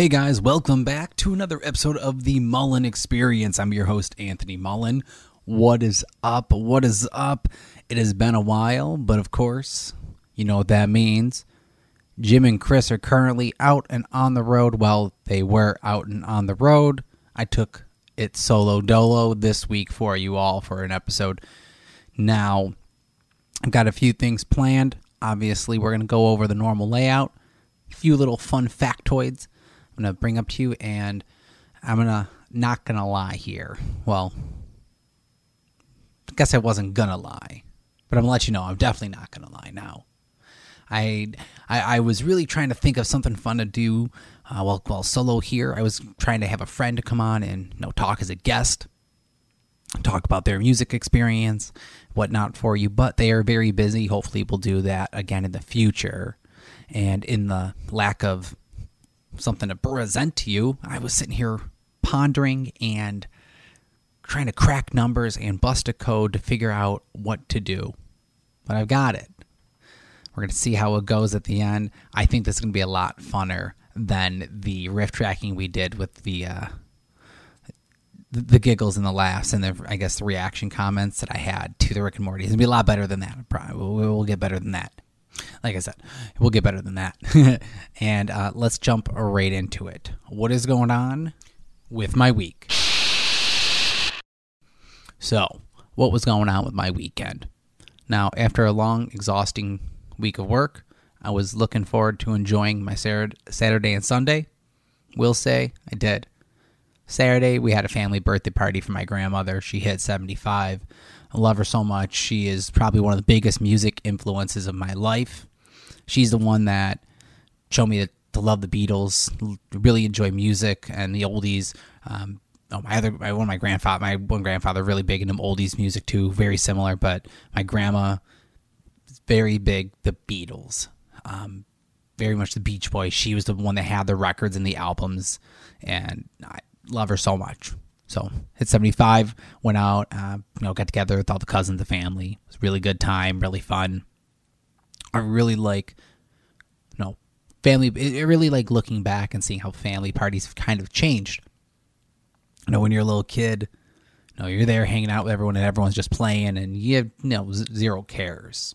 Hey guys, welcome back to another episode of the Mullen Experience. I'm your host, Anthony Mullen. What is up? What is up? It has been a while, but of course, you know what that means. Jim and Chris are currently out and on the road. Well, they were out and on the road. I took it solo dolo this week for you all for an episode. Now, I've got a few things planned. Obviously, we're going to go over the normal layout a few little fun factoids I'm going to bring up to you, and I'm going to not going to lie here. Well, I guess I wasn't going to lie, but I'm going to let you know I'm definitely not going to lie now. I, I, I was really trying to think of something fun to do uh, while, while solo here. I was trying to have a friend to come on and you know, talk as a guest, talk about their music experience, whatnot for you, but they are very busy. Hopefully, we'll do that again in the future. And in the lack of something to present to you, I was sitting here pondering and trying to crack numbers and bust a code to figure out what to do. But I've got it. We're going to see how it goes at the end. I think this is going to be a lot funner than the riff tracking we did with the uh, the, giggles and the laughs and the I guess the reaction comments that I had to the Rick and Morty. It's gonna be a lot better than that. Probably we'll get better than that like I said, we'll get better than that. and uh, let's jump right into it. What is going on with my week? So, what was going on with my weekend? Now, after a long, exhausting week of work, I was looking forward to enjoying my Saturday and Sunday. Will say I did. Saturday, we had a family birthday party for my grandmother. She hit 75. I love her so much. She is probably one of the biggest music influences of my life. She's the one that showed me to, love the Beatles, really enjoy music and the oldies. Um, oh, my other, my, one of my grandfather, my one grandfather, really big into oldies music too, very similar. But my grandma, very big the Beatles, um, very much the Beach Boys. She was the one that had the records and the albums, and I love her so much. So hit 75, went out, uh, you know, got together with all the cousins, the family. It was really good time, really fun. I really like, you know, family. It really like looking back and seeing how family parties have kind of changed. You know, when you're a little kid, you know, you're there hanging out with everyone and everyone's just playing and you have, you know, zero cares.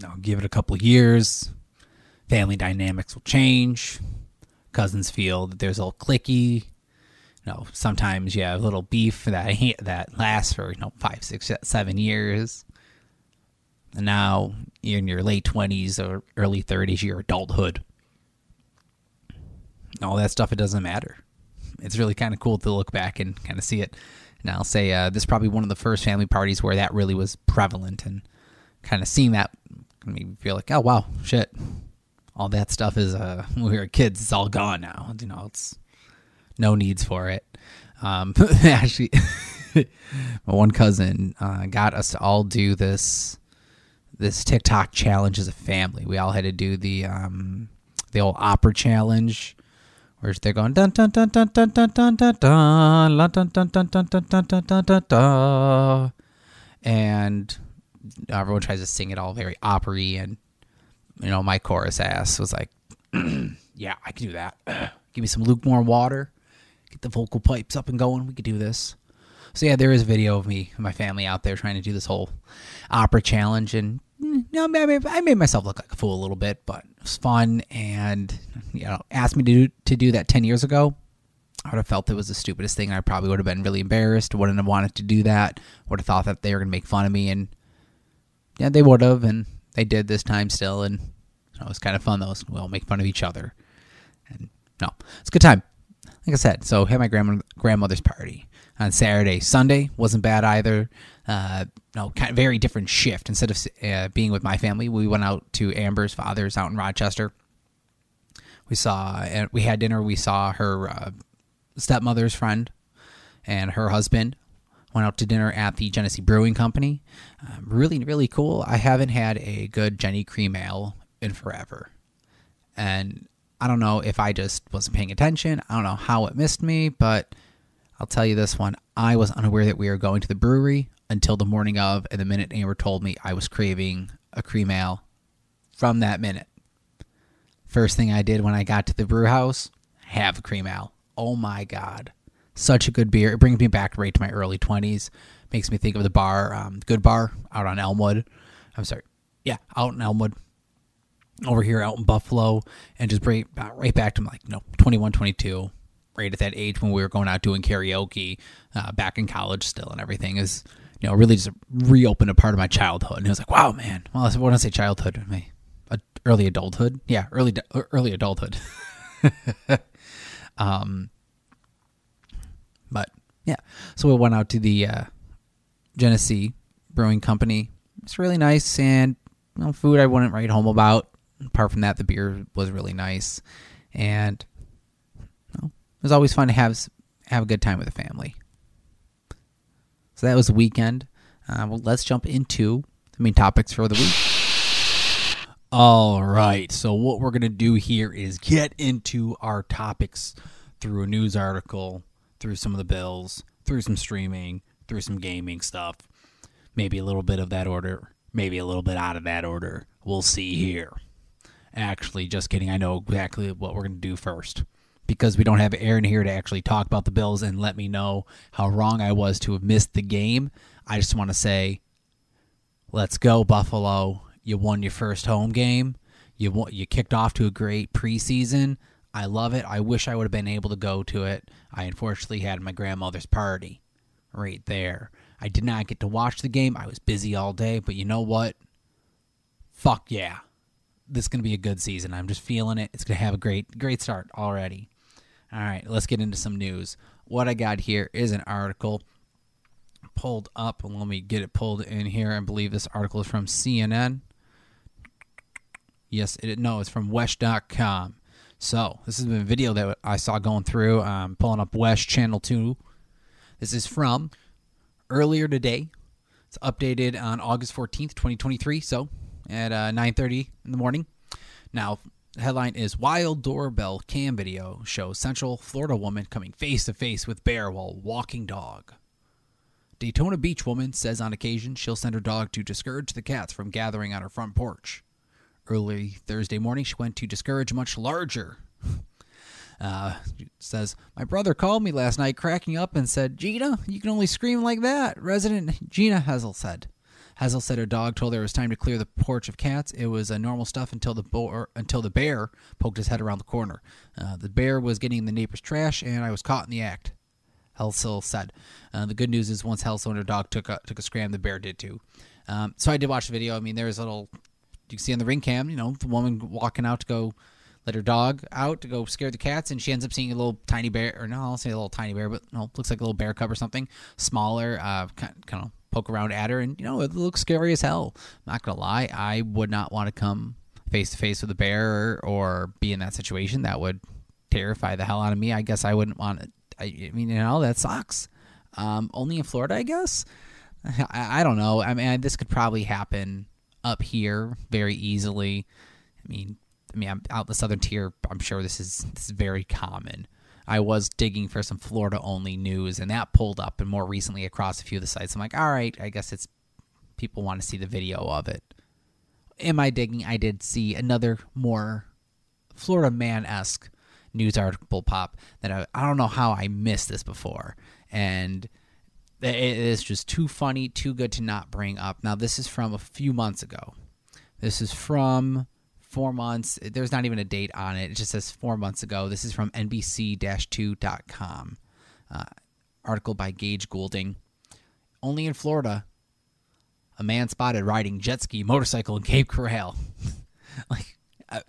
Now, give it a couple years, family dynamics will change. Cousins feel that there's a little clicky you know, sometimes you have a little beef that that lasts for you know five, six, seven years. And now you're in your late twenties or early thirties, your adulthood. All that stuff, it doesn't matter. It's really kind of cool to look back and kind of see it. And I'll say uh, this is probably one of the first family parties where that really was prevalent, and kind of seeing that made me feel like, oh wow, shit, all that stuff is uh, when we were kids, it's all gone now. You know, it's no needs for it. Um, actually, my one cousin uh, got us to all do this this TikTok challenge as a family. We all had to do the um, the old opera challenge, where they're going dun dun dun dun dun dun dun dun dun dun dun dun dun dun dun dun dun dun dun and everyone tries to sing it all very opery and you know my chorus ass was like yeah i can do that give me some lukewarm water the vocal pipes up and going. We could do this. So yeah, there is a video of me and my family out there trying to do this whole opera challenge, and mm, you know, I made myself look like a fool a little bit, but it was fun. And you know, asked me to do, to do that ten years ago, I would have felt it was the stupidest thing. I probably would have been really embarrassed. Wouldn't have wanted to do that. Would have thought that they were going to make fun of me, and yeah, they would have, and they did this time still. And you know, it was kind of fun though. We all make fun of each other, and no, it's a good time like I said, so had my grandma grandmother's party on Saturday. Sunday wasn't bad either. Uh, no, kind of very different shift. Instead of uh, being with my family, we went out to Amber's father's out in Rochester. We saw and we had dinner. We saw her uh, stepmother's friend and her husband. Went out to dinner at the Genesee Brewing Company. Um, really, really cool. I haven't had a good Genny Cream Ale in forever, and I don't know if I just wasn't paying attention. I don't know how it missed me, but I'll tell you this one: I was unaware that we were going to the brewery until the morning of, and the minute Amber told me I was craving a cream ale, from that minute, first thing I did when I got to the brew house, have a cream ale. Oh my god, such a good beer! It brings me back right to my early twenties. Makes me think of the bar, um, Good Bar, out on Elmwood. I'm sorry, yeah, out in Elmwood. Over here, out in Buffalo, and just right, right back to like you know 21, 22 right at that age when we were going out doing karaoke uh, back in college still and everything is you know really just reopened a part of my childhood. And it was like wow man. Well when I say childhood my uh, early adulthood. Yeah early early adulthood. Um but yeah. So we went out to the uh, Genesee Brewing Company. It's really nice and you know, food I wouldn't write home about apart from that the beer was really nice and well, it was always fun to have have a good time with the family. So that was the weekend. Uh, well, let's jump into the main topics for the week. All right. So what we're gonna do here is get into our topics through a news article, through some of the bills, through some streaming, through some gaming stuff. Maybe a little bit of that order, maybe a little bit out of that order. We'll see here. Actually, just kidding. I know exactly what we're going to do first because we don't have Aaron here to actually talk about the Bills and let me know how wrong I was to have missed the game. I just want to say, let's go Buffalo. You won your first home game. You you kicked off to a great preseason. I love it. I wish I would have been able to go to it. I unfortunately had my grandmother's party right there. I did not get to watch the game. I was busy all day, but you know what? Fuck yeah. This is going to be a good season. I'm just feeling it. It's going to have a great great start already. All right, let's get into some news. What I got here is an article pulled up. Let me get it pulled in here. I believe this article is from CNN. Yes, it no, it's from Wesh.com. So this is a video that I saw going through. I'm pulling up Wesh Channel Two. This is from earlier today. It's updated on August fourteenth, twenty twenty three. So at uh, nine thirty in the morning. Now the headline is Wild Doorbell Cam Video Shows Central Florida Woman Coming Face to Face with Bear While Walking Dog. Daytona Beach woman says on occasion she'll send her dog to discourage the cats from gathering on her front porch. Early Thursday morning, she went to discourage much larger. Uh, says, My brother called me last night cracking up and said, Gina, you can only scream like that. Resident Gina Hazel said. Hazel said her dog told her it was time to clear the porch of cats. It was a normal stuff until the bo- until the bear poked his head around the corner. Uh, the bear was getting the neighbor's trash, and I was caught in the act. Helsel said. Uh, the good news is once Helsel and her dog took a, took a scram, the bear did too. Um, so I did watch the video. I mean, there's a little you can see on the ring cam, you know, the woman walking out to go let her dog out to go scare the cats, and she ends up seeing a little tiny bear, or no, I'll say a little tiny bear, but no, looks like a little bear cub or something, smaller, uh, kind, kind of poke around at her, and you know it looks scary as hell. I'm not gonna lie, I would not want to come face to face with a bear or be in that situation. That would terrify the hell out of me. I guess I wouldn't want. I, I mean, you know, that sucks. Um, only in Florida, I guess. I, I don't know. I mean, this could probably happen up here very easily. I mean, I mean, I'm out the southern tier. I'm sure this is this is very common. I was digging for some Florida only news, and that pulled up, and more recently across a few of the sites. I'm like, all right, I guess it's people want to see the video of it. Am I digging, I did see another more Florida man esque news article pop that I, I don't know how I missed this before. And it is just too funny, too good to not bring up. Now, this is from a few months ago. This is from four months. There's not even a date on it. It just says four months ago. This is from NBC-2.com. Uh, article by Gage Goulding. Only in Florida, a man spotted riding jet ski motorcycle in Cape Coral. like, uh,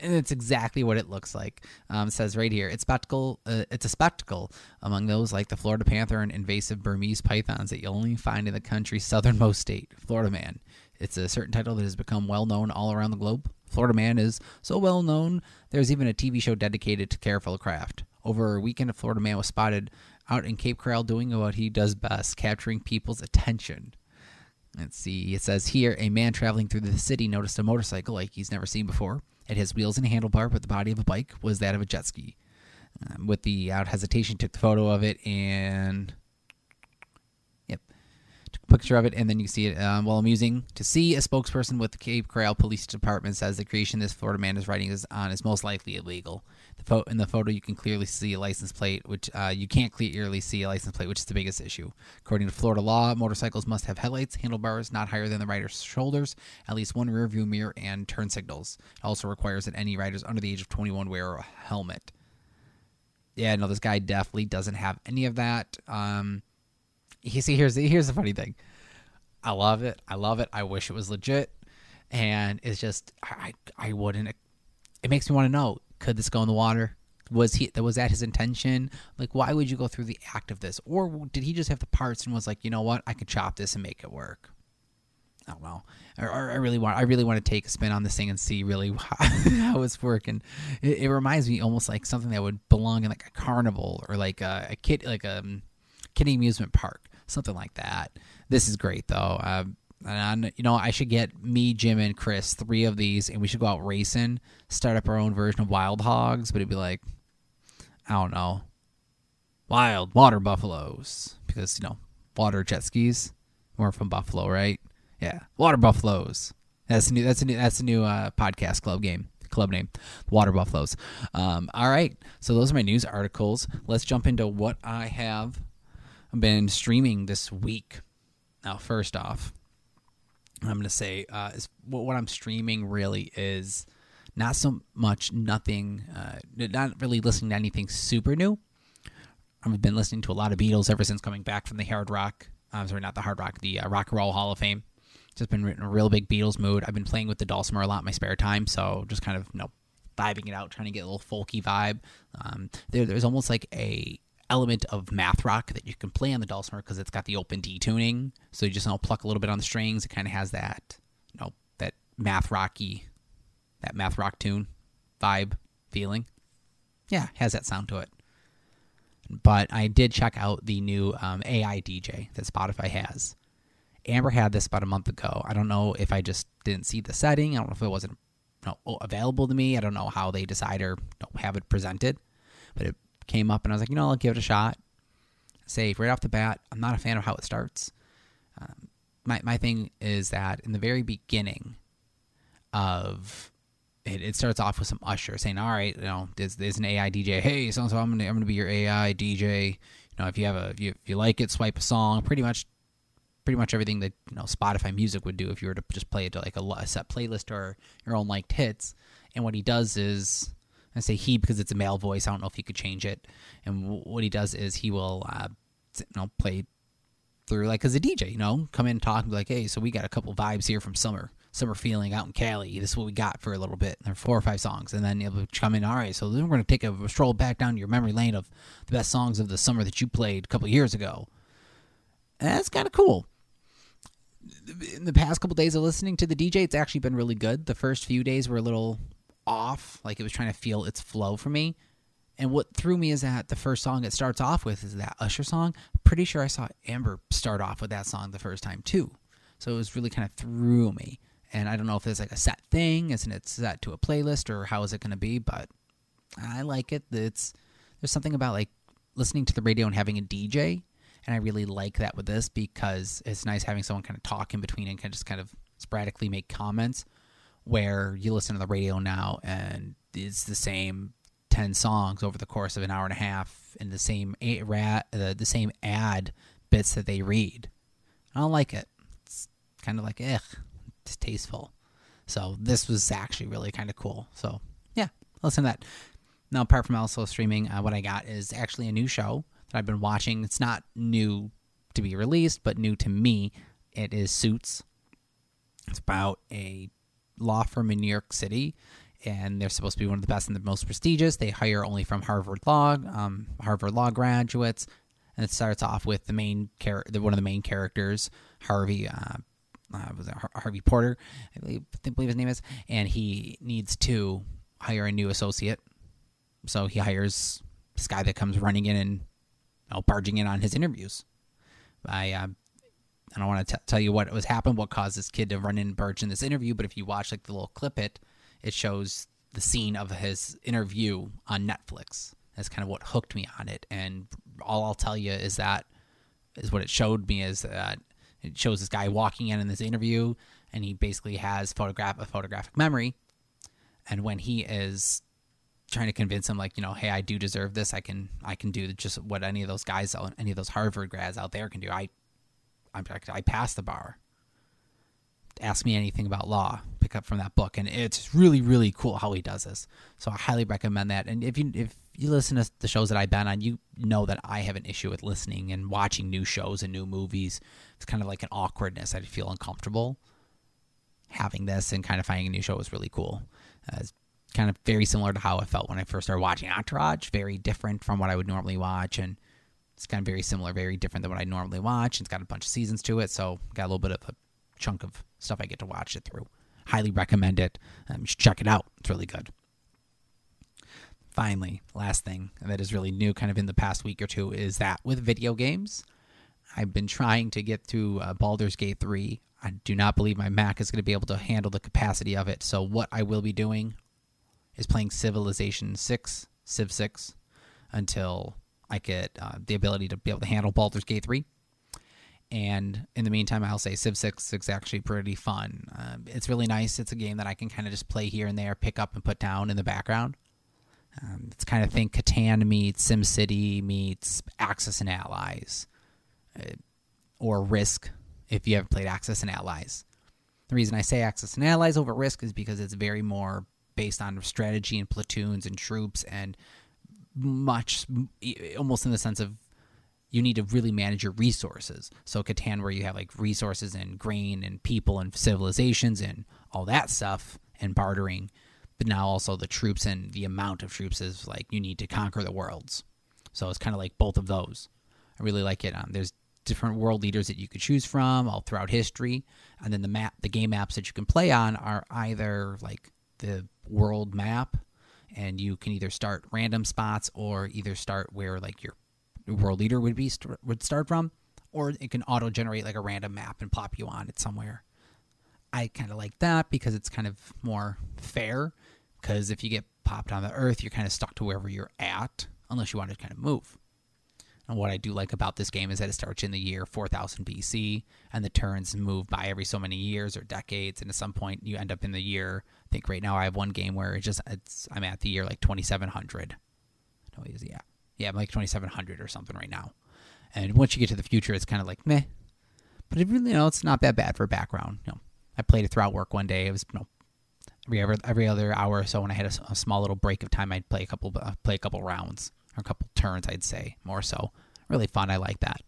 and it's exactly what it looks like. Um, it says right here, it's spectacle. Uh, it's a spectacle among those like the Florida panther and invasive Burmese pythons that you'll only find in the country's southernmost state, Florida man. It's a certain title that has become well known all around the globe. Florida Man is so well known, there's even a TV show dedicated to Careful craft. Over a weekend, a Florida man was spotted out in Cape Coral doing what he does best, capturing people's attention. Let's see. It says here a man traveling through the city noticed a motorcycle like he's never seen before. It has wheels and a handlebar, but the body of a bike was that of a jet ski. Um, with the out hesitation, took the photo of it and picture of it, and then you see it. Um, while amusing to see, a spokesperson with the Cape Coral Police Department says the creation this Florida man is writing is on is most likely illegal. The fo- in the photo, you can clearly see a license plate, which uh, you can't clearly see a license plate, which is the biggest issue. According to Florida law, motorcycles must have headlights, handlebars not higher than the rider's shoulders, at least one rear view mirror, and turn signals. It also requires that any riders under the age of 21 wear a helmet. Yeah, no, this guy definitely doesn't have any of that. Um, you see, here's the, here's the funny thing. I love it. I love it. I wish it was legit, and it's just I I wouldn't. It makes me want to know: could this go in the water? Was he was that his intention? Like, why would you go through the act of this, or did he just have the parts and was like, you know what, I could chop this and make it work? I don't know. Or, or I really want I really want to take a spin on this thing and see really how, how it's working. It, it, reminds me almost like something that would belong in like a carnival or like a, a kid like a um, kiddie amusement park something like that. This is great though. Uh, and you know, I should get me, Jim, and Chris three of these, and we should go out racing, start up our own version of Wild Hogs. But it'd be like, I don't know, wild water buffaloes because you know water jet skis. We're from Buffalo, right? Yeah, water buffaloes. That's a new. That's a new. That's a new uh, podcast club game club name, Water Buffaloes. Um, all right, so those are my news articles. Let's jump into what I have been streaming this week. Now, first off, I'm going to say uh, is what I'm streaming really is not so much nothing, uh, not really listening to anything super new. I've been listening to a lot of Beatles ever since coming back from the Hard Rock. I'm uh, sorry, not the Hard Rock, the uh, Rock and Roll Hall of Fame. Just been in a real big Beatles mood. I've been playing with the dulcimer a lot in my spare time, so just kind of you know vibing it out, trying to get a little folky vibe. Um, there, there's almost like a element of math rock that you can play on the dulcimer because it's got the open D tuning. So you just you know pluck a little bit on the strings. It kind of has that, you know, that math rocky, that math rock tune vibe feeling. Yeah, has that sound to it. But I did check out the new um, AI DJ that Spotify has. Amber had this about a month ago. I don't know if I just didn't see the setting. I don't know if it wasn't you know, available to me. I don't know how they decide or you know, have it presented. But it came up and I was like, you know, I'll give it a shot. Say right off the bat, I'm not a fan of how it starts. Um, my my thing is that in the very beginning of it, it starts off with some usher saying, "All right, you know, there's, there's an AI DJ. Hey, so so I'm gonna I'm gonna be your AI DJ. You know, if you have a if you, if you like it, swipe a song. Pretty much, pretty much everything that you know Spotify Music would do if you were to just play it to like a, a set playlist or your own liked hits. And what he does is I say he because it's a male voice. I don't know if he could change it. And w- what he does is he will, uh, you know, play through like as a DJ. You know, come in and talk and be like, hey, so we got a couple vibes here from summer, summer feeling out in Cali. This is what we got for a little bit. There are four or five songs, and then you'll come in. All right, so then we're gonna take a stroll back down your memory lane of the best songs of the summer that you played a couple years ago. And that's kind of cool in the past couple days of listening to the DJ, it's actually been really good. The first few days were a little off, like it was trying to feel its flow for me. And what threw me is that the first song it starts off with is that Usher song. Pretty sure I saw Amber start off with that song the first time too. So it was really kind of threw me. And I don't know if it's like a set thing, isn't it set to a playlist or how is it going to be, but I like it. It's there's something about like listening to the radio and having a DJ, and I really like that with this because it's nice having someone kind of talk in between and kind of just kind of sporadically make comments where you listen to the radio now and it's the same 10 songs over the course of an hour and a half and the same ad, the, the same ad bits that they read. I don't like it. It's kind of like, eh, it's tasteful. So this was actually really kind of cool. So yeah, listen to that. Now, apart from also streaming, uh, what I got is actually a new show that I've been watching. It's not new to be released, but new to me. It is Suits. It's about a law firm in New York City, and they're supposed to be one of the best and the most prestigious. They hire only from Harvard Law, um, Harvard Law graduates, and it starts off with the main character, one of the main characters, Harvey. Uh, uh, was Harvey Porter? I believe, I believe his name is, and he needs to hire a new associate. So he hires this guy that comes running in and you know, barging in on his interviews. I uh, I don't want to tell you what was happened, what caused this kid to run in and barge in this interview, but if you watch like the little clip it, it shows the scene of his interview on Netflix. That's kind of what hooked me on it. And all I'll tell you is that is what it showed me is that it shows this guy walking in in this interview, and he basically has photograph a photographic memory, and when he is trying to convince him like you know hey i do deserve this i can i can do just what any of those guys any of those harvard grads out there can do i I'm, I passed the bar. Ask me anything about law. Pick up from that book, and it's really, really cool how he does this. So I highly recommend that. And if you if you listen to the shows that I've been on, you know that I have an issue with listening and watching new shows and new movies. It's kind of like an awkwardness. I feel uncomfortable. Having this and kind of finding a new show was really cool. Uh, it's kind of very similar to how I felt when I first started watching Entourage. Very different from what I would normally watch, and it's kind of very similar, very different than what I normally watch. It's got a bunch of seasons to it, so got a little bit of a chunk of stuff I get to watch it through. Highly recommend it. Um, you should check it out. It's really good. Finally, last thing that is really new, kind of in the past week or two, is that with video games, I've been trying to get through uh, Baldur's Gate 3. I do not believe my Mac is going to be able to handle the capacity of it. So, what I will be doing is playing Civilization 6, Civ 6, until I get uh, the ability to be able to handle Baldur's Gate 3. And in the meantime, I'll say Civ 6 is actually pretty fun. Uh, it's really nice. It's a game that I can kind of just play here and there, pick up and put down in the background. Um, it's kind of think Catan meets SimCity meets Axis and Allies, uh, or Risk if you haven't played Axis and Allies. The reason I say Axis and Allies over Risk is because it's very more based on strategy and platoons and troops and much almost in the sense of you need to really manage your resources. So Catan, where you have like resources and grain and people and civilizations and all that stuff and bartering, but now also the troops and the amount of troops is like you need to conquer the worlds. So it's kind of like both of those. I really like it. Um, there's different world leaders that you could choose from all throughout history, and then the map, the game maps that you can play on are either like the world map and you can either start random spots or either start where like your world leader would be would start from, or it can auto generate like a random map and plop you on it somewhere. I kind of like that because it's kind of more fair. Because if you get popped on the Earth, you're kind of stuck to wherever you're at, unless you want to kind of move. And what I do like about this game is that it starts in the year 4000 BC, and the turns move by every so many years or decades, and at some point you end up in the year. I think right now I have one game where it's just it's I'm at the year like 2700. No, is yeah, yeah, I'm like 2700 or something right now. And once you get to the future, it's kind of like meh, but it really you know it's not that bad for background. You know, I played it throughout work one day. It was you know every every, other hour or so when I had a, a small little break of time, I'd play a couple uh, play a couple rounds or a couple turns, I'd say more so. Really fun. I like that.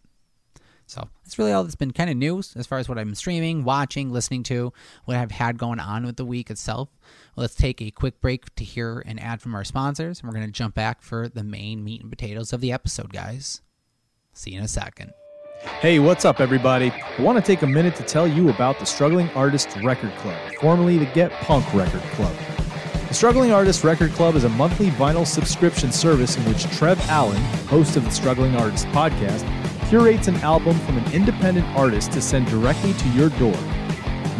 So that's really all that's been kind of news as far as what I'm streaming, watching, listening to, what I've had going on with the week itself. Well, let's take a quick break to hear an ad from our sponsors, and we're going to jump back for the main meat and potatoes of the episode, guys. See you in a second. Hey, what's up, everybody? I want to take a minute to tell you about the Struggling Artists Record Club, formerly the Get Punk Record Club. The Struggling Artists Record Club is a monthly vinyl subscription service in which Trev Allen, host of the Struggling Artists podcast, curates an album from an independent artist to send directly to your door.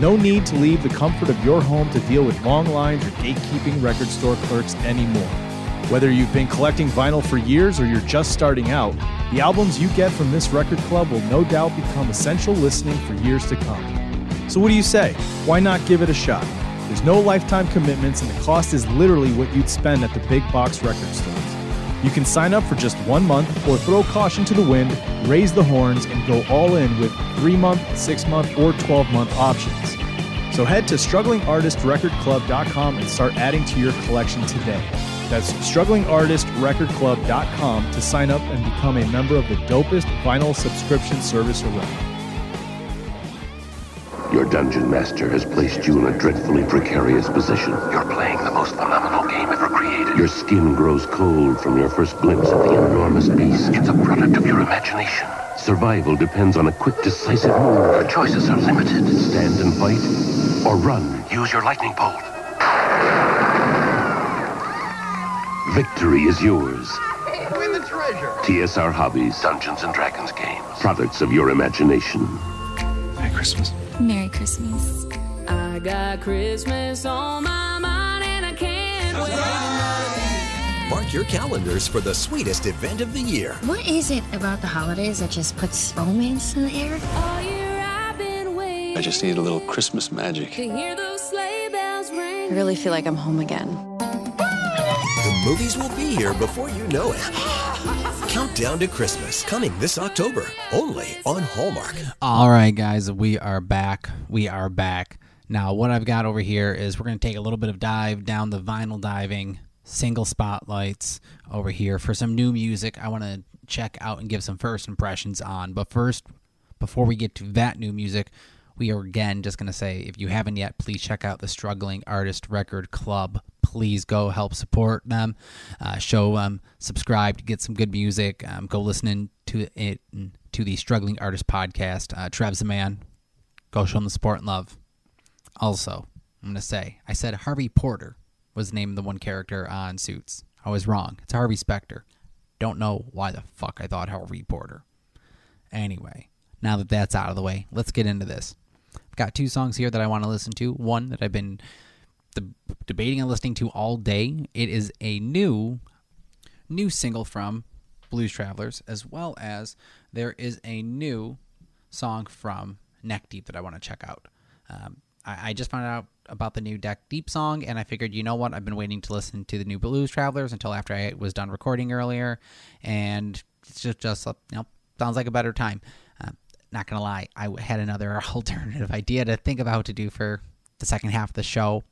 No need to leave the comfort of your home to deal with long lines or gatekeeping record store clerks anymore. Whether you've been collecting vinyl for years or you're just starting out, the albums you get from this record club will no doubt become essential listening for years to come. So, what do you say? Why not give it a shot? There's no lifetime commitments, and the cost is literally what you'd spend at the big box record stores. You can sign up for just one month or throw caution to the wind, raise the horns, and go all in with three month, six month, or 12 month options. So head to strugglingartistrecordclub.com and start adding to your collection today. That's strugglingartistrecordclub.com to sign up and become a member of the dopest vinyl subscription service around. Your dungeon master has placed you in a dreadfully precarious position. You're playing the most phenomenal game ever created. Your skin grows cold from your first glimpse of the enormous beast. It's a product of your imagination. Survival depends on a quick, decisive move. Your choices are limited. Stand and fight, or run. Use your lightning bolt. Victory is yours. Win the treasure. TSR Hobbies, Dungeons and Dragons games. Products of your imagination. Merry Christmas. Merry Christmas. I got Christmas on my mind and I can't wait. Mark your calendars for the sweetest event of the year. What is it about the holidays that just puts romance in the air? All year I've been waiting I just need a little Christmas magic. to hear those sleigh bells ring. I really feel like I'm home again. The movies will be here before you know it. Countdown to Christmas, coming this October, only on Hallmark. All right, guys, we are back. We are back. Now, what I've got over here is we're going to take a little bit of dive down the vinyl diving single spotlights over here for some new music I want to check out and give some first impressions on. But first, before we get to that new music, we are again just going to say if you haven't yet, please check out the Struggling Artist Record Club. Please go help support them, uh, show them, subscribe to get some good music. Um, go listening to it to the Struggling Artist podcast. Uh, Trev's the man. Go show him the support and love. Also, I'm to say I said Harvey Porter was named the one character on Suits. I was wrong. It's Harvey Specter. Don't know why the fuck I thought Harvey Porter. Anyway, now that that's out of the way, let's get into this. I've got two songs here that I want to listen to. One that I've been de- debating and listening to all day. It is a new new single from Blues Travelers, as well as there is a new song from Neck Deep that I want to check out. Um, I, I just found out about the new Deck Deep song, and I figured, you know what? I've been waiting to listen to the new Blues Travelers until after I was done recording earlier, and it's just, just you know, sounds like a better time. Uh, not gonna lie, I had another alternative idea to think about to do for the second half of the show,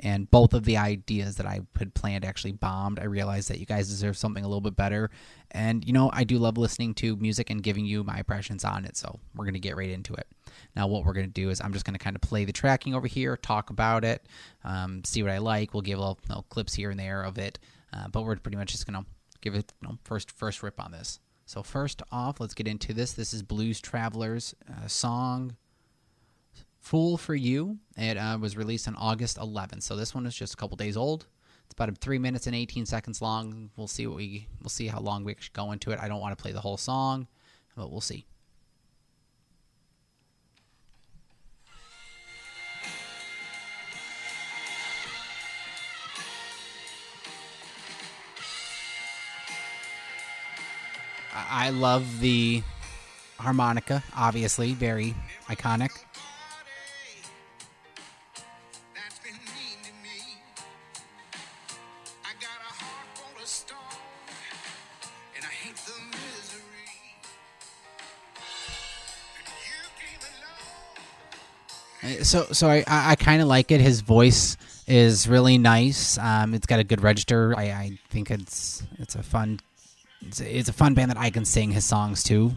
and both of the ideas that I had planned actually bombed. I realized that you guys deserve something a little bit better, and you know I do love listening to music and giving you my impressions on it. So we're gonna get right into it. Now, what we're gonna do is I'm just gonna kind of play the tracking over here, talk about it, um, see what I like. We'll give a little, little clips here and there of it, uh, but we're pretty much just gonna give it you know, first first rip on this. So first off, let's get into this. This is Blues Travelers uh, song Fool for You. It uh, was released on August 11th. So this one is just a couple days old. It's about 3 minutes and 18 seconds long. We'll see what we we'll see how long we go into it. I don't want to play the whole song, but we'll see. I love the harmonica, obviously, very iconic. So, so I, I, I kind of like it. His voice is really nice. Um, it's got a good register. I, I think it's it's a fun it's a, it's a fun band that I can sing his songs to.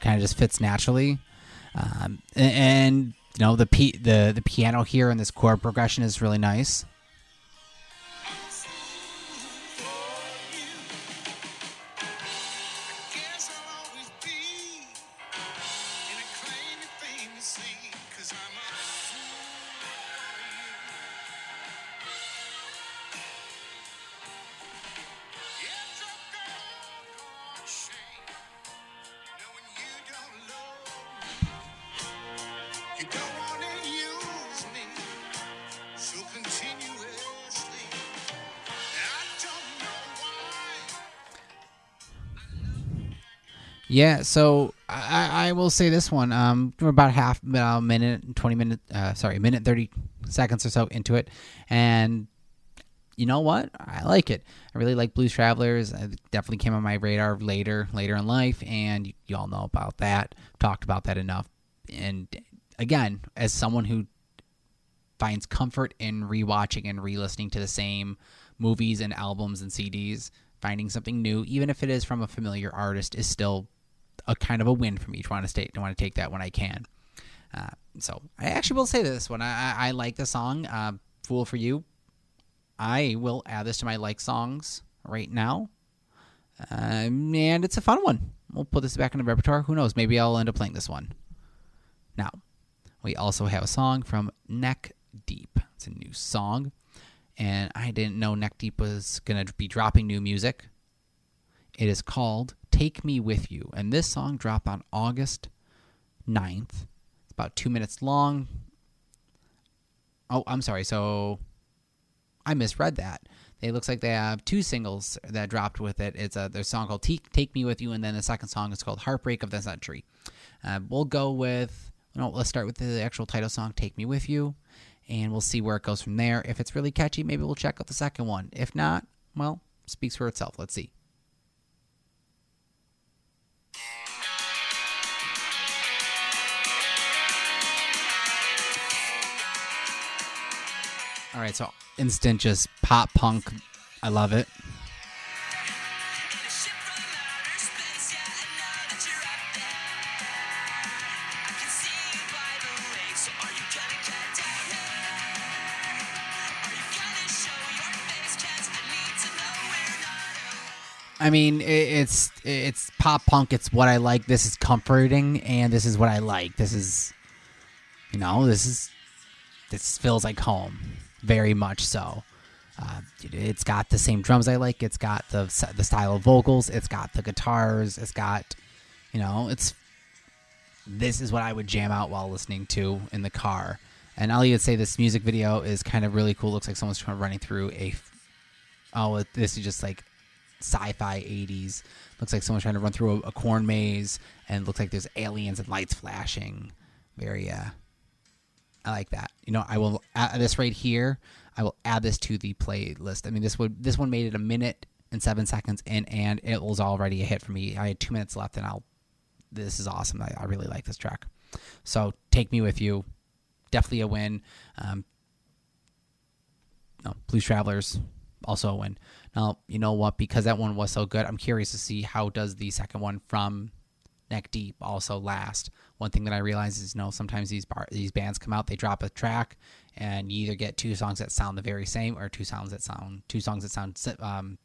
Kind of just fits naturally. Um, a- and, you know the p the the piano here and this chord progression is really nice. Yeah, so I, I will say this one. Um, we're about half a minute, twenty minute, uh, sorry, minute thirty seconds or so into it, and you know what? I like it. I really like Blues Travelers. It definitely came on my radar later, later in life, and you all know about that. Talked about that enough. And again, as someone who finds comfort in rewatching and re-listening to the same movies and albums and CDs, finding something new, even if it is from a familiar artist, is still a kind of a win from each one to stay, to want to take that when I can. Uh, so I actually will say this one. I, I, I like the song uh, "Fool for You." I will add this to my like songs right now, um, and it's a fun one. We'll put this back in the repertoire. Who knows? Maybe I'll end up playing this one. Now, we also have a song from Neck Deep. It's a new song, and I didn't know Neck Deep was gonna be dropping new music. It is called Take Me With You. And this song dropped on August 9th. It's about two minutes long. Oh, I'm sorry. So I misread that. It looks like they have two singles that dropped with it. It's a their song called Take, Take Me With You, and then the second song is called Heartbreak of the Century. Uh, we'll go with, no, let's start with the actual title song, Take Me With You, and we'll see where it goes from there. If it's really catchy, maybe we'll check out the second one. If not, well, speaks for itself. Let's see. All right, so instant just pop punk. I love it. I mean, it, it's it's pop punk. It's what I like. This is comforting, and this is what I like. This is, you know, this is this feels like home, very much so. Uh, it's got the same drums I like. It's got the the style of vocals. It's got the guitars. It's got, you know, it's. This is what I would jam out while listening to in the car. And I'll even say this music video is kind of really cool. Looks like someone's running through a. Oh, this is just like sci-fi 80s. Looks like someone's trying to run through a, a corn maze, and looks like there's aliens and lights flashing. Very, uh, I like that. You know, I will add this right here. I will add this to the playlist. I mean, this would this one made it a minute and seven seconds in, and it was already a hit for me. I had two minutes left, and I'll. This is awesome. I, I really like this track. So take me with you. Definitely a win. Um, no, Blues Travelers also a win. Now you know what? Because that one was so good, I'm curious to see how does the second one from Neck Deep also last. One thing that I realize is, you know, sometimes these bar- these bands come out, they drop a track, and you either get two songs that sound the very same or two songs that sound two songs that sound um,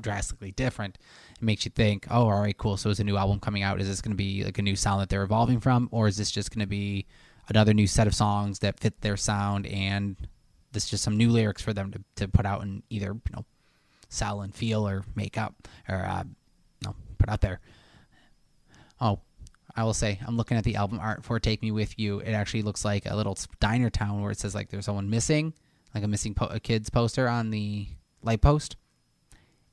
drastically different. It makes you think, oh, all right, cool. So is a new album coming out? Is this going to be like a new sound that they're evolving from, or is this just going to be another new set of songs that fit their sound and this is just some new lyrics for them to, to put out and either you know sell and feel or make up or uh, no put out there. Oh, I will say I'm looking at the album art for "Take Me With You." It actually looks like a little diner town where it says like there's someone missing, like a missing po- a kid's poster on the light post,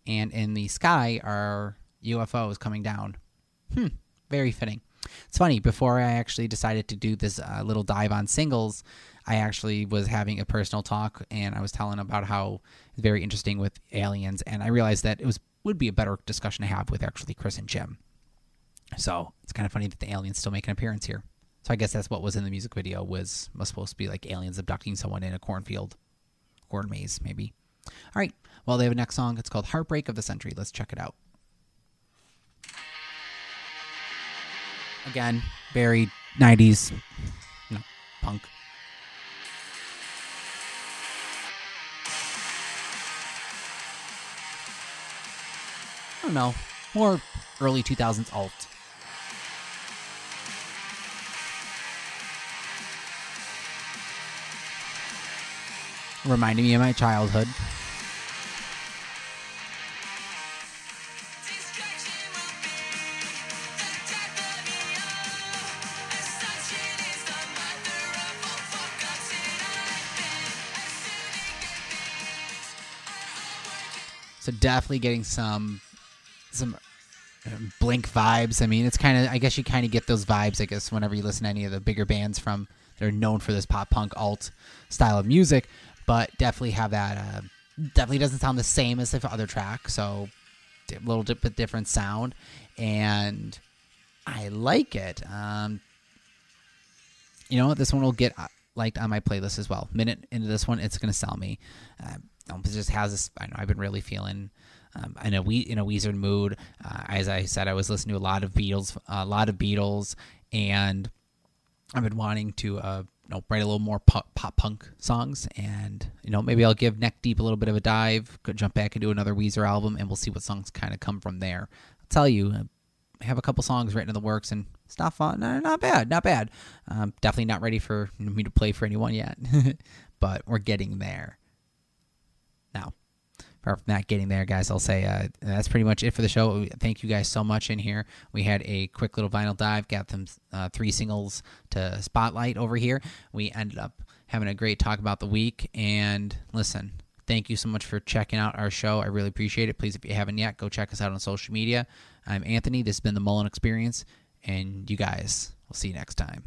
and in the sky are UFOs coming down. Hmm, very fitting. It's funny. Before I actually decided to do this uh, little dive on singles, I actually was having a personal talk and I was telling about how it's very interesting with aliens, and I realized that it was would be a better discussion to have with actually Chris and Jim. So it's kind of funny that the aliens still make an appearance here. So I guess that's what was in the music video was was supposed to be like aliens abducting someone in a cornfield, corn maze maybe. All right. Well, they have a next song. It's called "Heartbreak of the Century." Let's check it out. Again, very '90s, you know, punk. I don't know, more early 2000s alt. Reminding me of my childhood. Definitely getting some some blink vibes. I mean, it's kind of I guess you kind of get those vibes. I guess whenever you listen to any of the bigger bands from that are known for this pop punk alt style of music, but definitely have that. Uh, definitely doesn't sound the same as the other track, so a little bit different sound, and I like it. Um, you know? This one will get uh, liked on my playlist as well. Minute into this one, it's gonna sell me. Uh, it just has this. I know I've been really feeling um, in a we in a Weezer mood. Uh, as I said, I was listening to a lot of Beatles, a lot of Beatles, and I've been wanting to uh, you know write a little more pop, pop punk songs, and you know maybe I'll give Neck Deep a little bit of a dive, go jump back into another Weezer album, and we'll see what songs kind of come from there. I'll tell you, I have a couple songs written in the works, and fun, no, not bad, not bad. Um, definitely not ready for me to play for anyone yet, but we're getting there. Now, for not getting there, guys, I'll say uh, that's pretty much it for the show. Thank you guys so much in here. We had a quick little vinyl dive, got them uh, three singles to spotlight over here. We ended up having a great talk about the week. And listen, thank you so much for checking out our show. I really appreciate it. Please, if you haven't yet, go check us out on social media. I'm Anthony. This has been the Mullen Experience, and you guys, we'll see you next time.